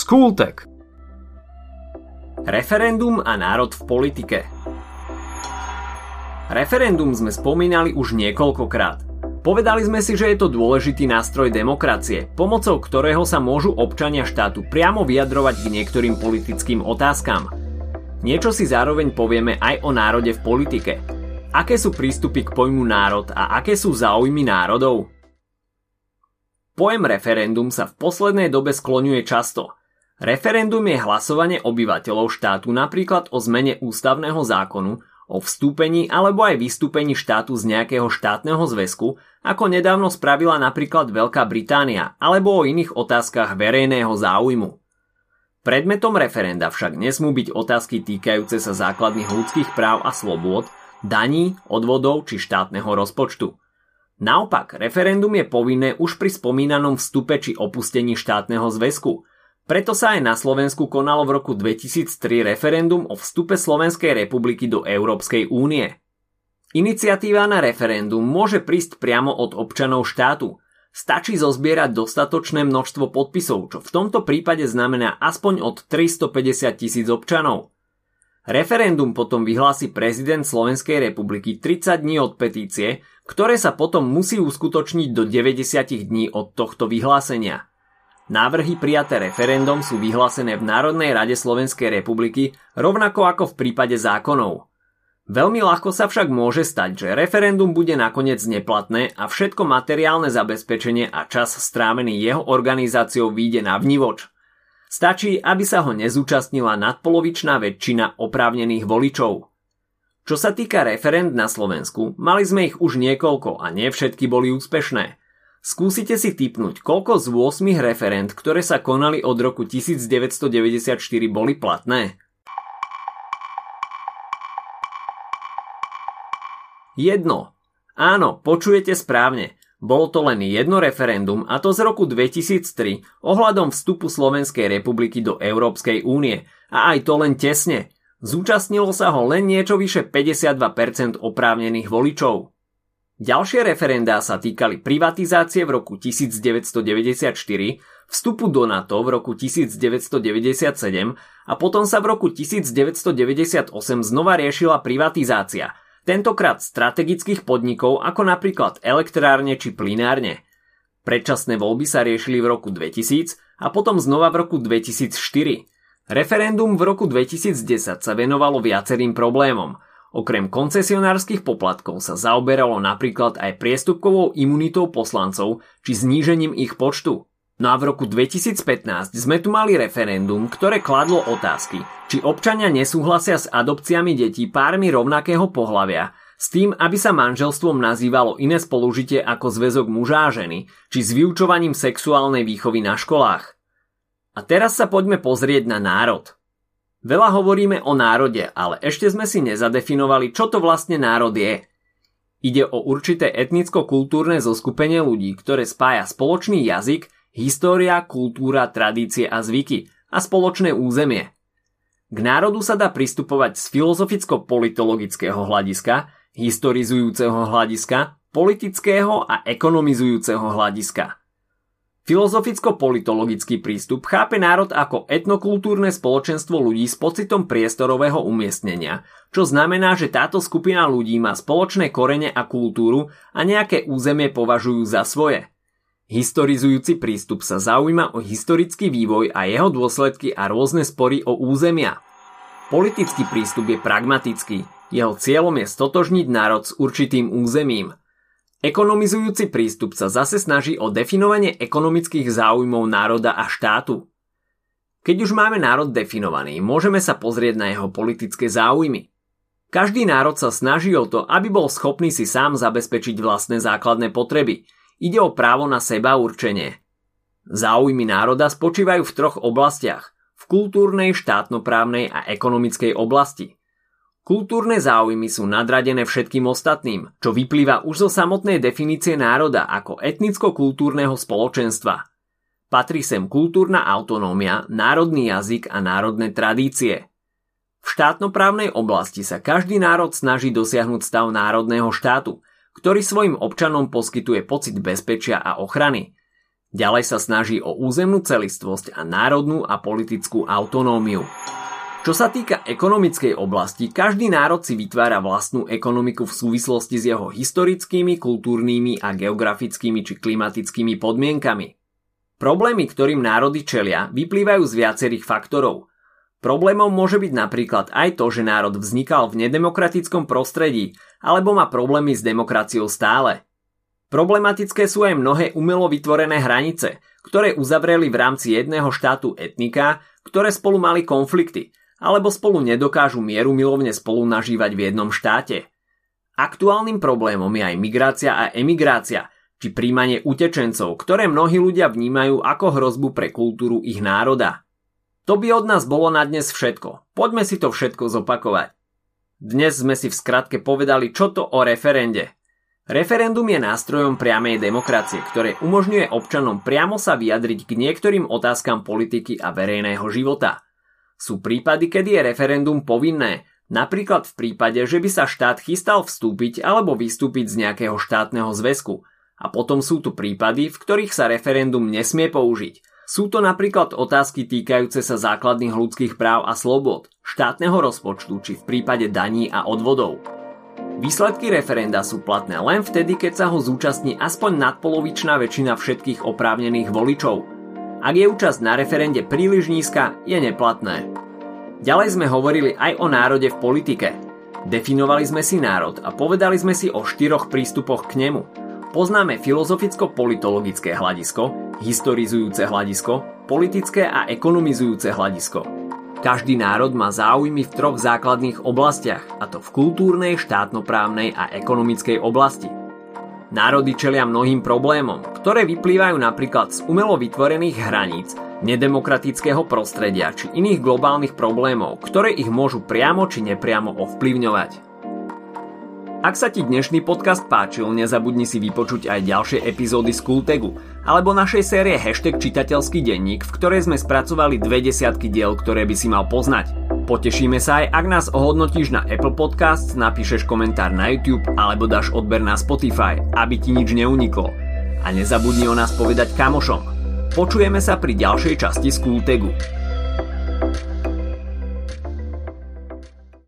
Skultek Referendum a národ v politike Referendum sme spomínali už niekoľkokrát. Povedali sme si, že je to dôležitý nástroj demokracie, pomocou ktorého sa môžu občania štátu priamo vyjadrovať k niektorým politickým otázkam. Niečo si zároveň povieme aj o národe v politike. Aké sú prístupy k pojmu národ a aké sú záujmy národov? Pojem referendum sa v poslednej dobe skloňuje často. Referendum je hlasovanie obyvateľov štátu napríklad o zmene ústavného zákonu, o vstúpení alebo aj vystúpení štátu z nejakého štátneho zväzku, ako nedávno spravila napríklad Veľká Británia, alebo o iných otázkach verejného záujmu. Predmetom referenda však nesmú byť otázky týkajúce sa základných ľudských práv a slobôd, daní, odvodov či štátneho rozpočtu. Naopak, referendum je povinné už pri spomínanom vstupe či opustení štátneho zväzku – preto sa aj na Slovensku konalo v roku 2003 referendum o vstupe Slovenskej republiky do Európskej únie. Iniciatíva na referendum môže prísť priamo od občanov štátu. Stačí zozbierať dostatočné množstvo podpisov, čo v tomto prípade znamená aspoň od 350 tisíc občanov. Referendum potom vyhlási prezident Slovenskej republiky 30 dní od petície, ktoré sa potom musí uskutočniť do 90 dní od tohto vyhlásenia. Návrhy prijaté referendum sú vyhlásené v Národnej rade Slovenskej republiky rovnako ako v prípade zákonov. Veľmi ľahko sa však môže stať, že referendum bude nakoniec neplatné a všetko materiálne zabezpečenie a čas strávený jeho organizáciou vyjde na vnívoč. Stačí, aby sa ho nezúčastnila nadpolovičná väčšina oprávnených voličov. Čo sa týka referend na Slovensku, mali sme ich už niekoľko a nie všetky boli úspešné – Skúsite si typnúť, koľko z 8 referent, ktoré sa konali od roku 1994, boli platné? Jedno. Áno, počujete správne. Bolo to len jedno referendum a to z roku 2003 ohľadom vstupu Slovenskej republiky do Európskej únie. A aj to len tesne. Zúčastnilo sa ho len niečo vyše 52% oprávnených voličov. Ďalšie referendá sa týkali privatizácie v roku 1994, vstupu do NATO v roku 1997 a potom sa v roku 1998 znova riešila privatizácia, tentokrát strategických podnikov ako napríklad elektrárne či plinárne. Predčasné voľby sa riešili v roku 2000 a potom znova v roku 2004. Referendum v roku 2010 sa venovalo viacerým problémom – Okrem koncesionárskych poplatkov sa zaoberalo napríklad aj priestupkovou imunitou poslancov či znížením ich počtu. No a v roku 2015 sme tu mali referendum, ktoré kladlo otázky, či občania nesúhlasia s adopciami detí pármi rovnakého pohlavia, s tým, aby sa manželstvom nazývalo iné spolužitie ako zväzok muža a ženy, či s vyučovaním sexuálnej výchovy na školách. A teraz sa poďme pozrieť na národ. Veľa hovoríme o národe, ale ešte sme si nezadefinovali, čo to vlastne národ je. Ide o určité etnicko-kultúrne zoskupenie ľudí, ktoré spája spoločný jazyk, história, kultúra, tradície a zvyky a spoločné územie. K národu sa dá pristupovať z filozoficko-politologického hľadiska, historizujúceho hľadiska, politického a ekonomizujúceho hľadiska. Filozoficko-politologický prístup chápe národ ako etnokultúrne spoločenstvo ľudí s pocitom priestorového umiestnenia, čo znamená, že táto skupina ľudí má spoločné korene a kultúru a nejaké územie považujú za svoje. Historizujúci prístup sa zaujíma o historický vývoj a jeho dôsledky a rôzne spory o územia. Politický prístup je pragmatický, jeho cieľom je stotožniť národ s určitým územím – Ekonomizujúci prístup sa zase snaží o definovanie ekonomických záujmov národa a štátu. Keď už máme národ definovaný, môžeme sa pozrieť na jeho politické záujmy. Každý národ sa snaží o to, aby bol schopný si sám zabezpečiť vlastné základné potreby. Ide o právo na seba určenie. Záujmy národa spočívajú v troch oblastiach. V kultúrnej, štátnoprávnej a ekonomickej oblasti – Kultúrne záujmy sú nadradené všetkým ostatným, čo vyplýva už zo samotnej definície národa ako etnicko-kultúrneho spoločenstva. Patrí sem kultúrna autonómia, národný jazyk a národné tradície. V štátnoprávnej oblasti sa každý národ snaží dosiahnuť stav národného štátu, ktorý svojim občanom poskytuje pocit bezpečia a ochrany. Ďalej sa snaží o územnú celistvosť a národnú a politickú autonómiu. Čo sa týka ekonomickej oblasti, každý národ si vytvára vlastnú ekonomiku v súvislosti s jeho historickými, kultúrnymi a geografickými či klimatickými podmienkami. Problémy, ktorým národy čelia, vyplývajú z viacerých faktorov. Problémom môže byť napríklad aj to, že národ vznikal v nedemokratickom prostredí alebo má problémy s demokraciou stále. Problematické sú aj mnohé umelo vytvorené hranice, ktoré uzavreli v rámci jedného štátu etnika, ktoré spolu mali konflikty, alebo spolu nedokážu mieru milovne spolu nažívať v jednom štáte. Aktuálnym problémom je aj migrácia a emigrácia, či príjmanie utečencov, ktoré mnohí ľudia vnímajú ako hrozbu pre kultúru ich národa. To by od nás bolo na dnes všetko. Poďme si to všetko zopakovať. Dnes sme si v skratke povedali, čo to o referende. Referendum je nástrojom priamej demokracie, ktoré umožňuje občanom priamo sa vyjadriť k niektorým otázkam politiky a verejného života – sú prípady, kedy je referendum povinné, napríklad v prípade, že by sa štát chystal vstúpiť alebo vystúpiť z nejakého štátneho zväzku. A potom sú tu prípady, v ktorých sa referendum nesmie použiť. Sú to napríklad otázky týkajúce sa základných ľudských práv a slobod, štátneho rozpočtu či v prípade daní a odvodov. Výsledky referenda sú platné len vtedy, keď sa ho zúčastní aspoň nadpolovičná väčšina všetkých oprávnených voličov – ak je účasť na referende príliš nízka, je neplatné. Ďalej sme hovorili aj o národe v politike. Definovali sme si národ a povedali sme si o štyroch prístupoch k nemu. Poznáme filozoficko-politologické hľadisko, historizujúce hľadisko, politické a ekonomizujúce hľadisko. Každý národ má záujmy v troch základných oblastiach, a to v kultúrnej, štátnoprávnej a ekonomickej oblasti. Národy čelia mnohým problémom, ktoré vyplývajú napríklad z umelo vytvorených hraníc, nedemokratického prostredia či iných globálnych problémov, ktoré ich môžu priamo či nepriamo ovplyvňovať. Ak sa ti dnešný podcast páčil, nezabudni si vypočuť aj ďalšie epizódy z Kultegu alebo našej série Hashtag čitateľský denník, v ktorej sme spracovali dve desiatky diel, ktoré by si mal poznať. Potešíme sa aj, ak nás ohodnotíš na Apple Podcasts, napíšeš komentár na YouTube alebo dáš odber na Spotify, aby ti nič neuniklo. A nezabudni o nás povedať kamošom. Počujeme sa pri ďalšej časti Skultegu.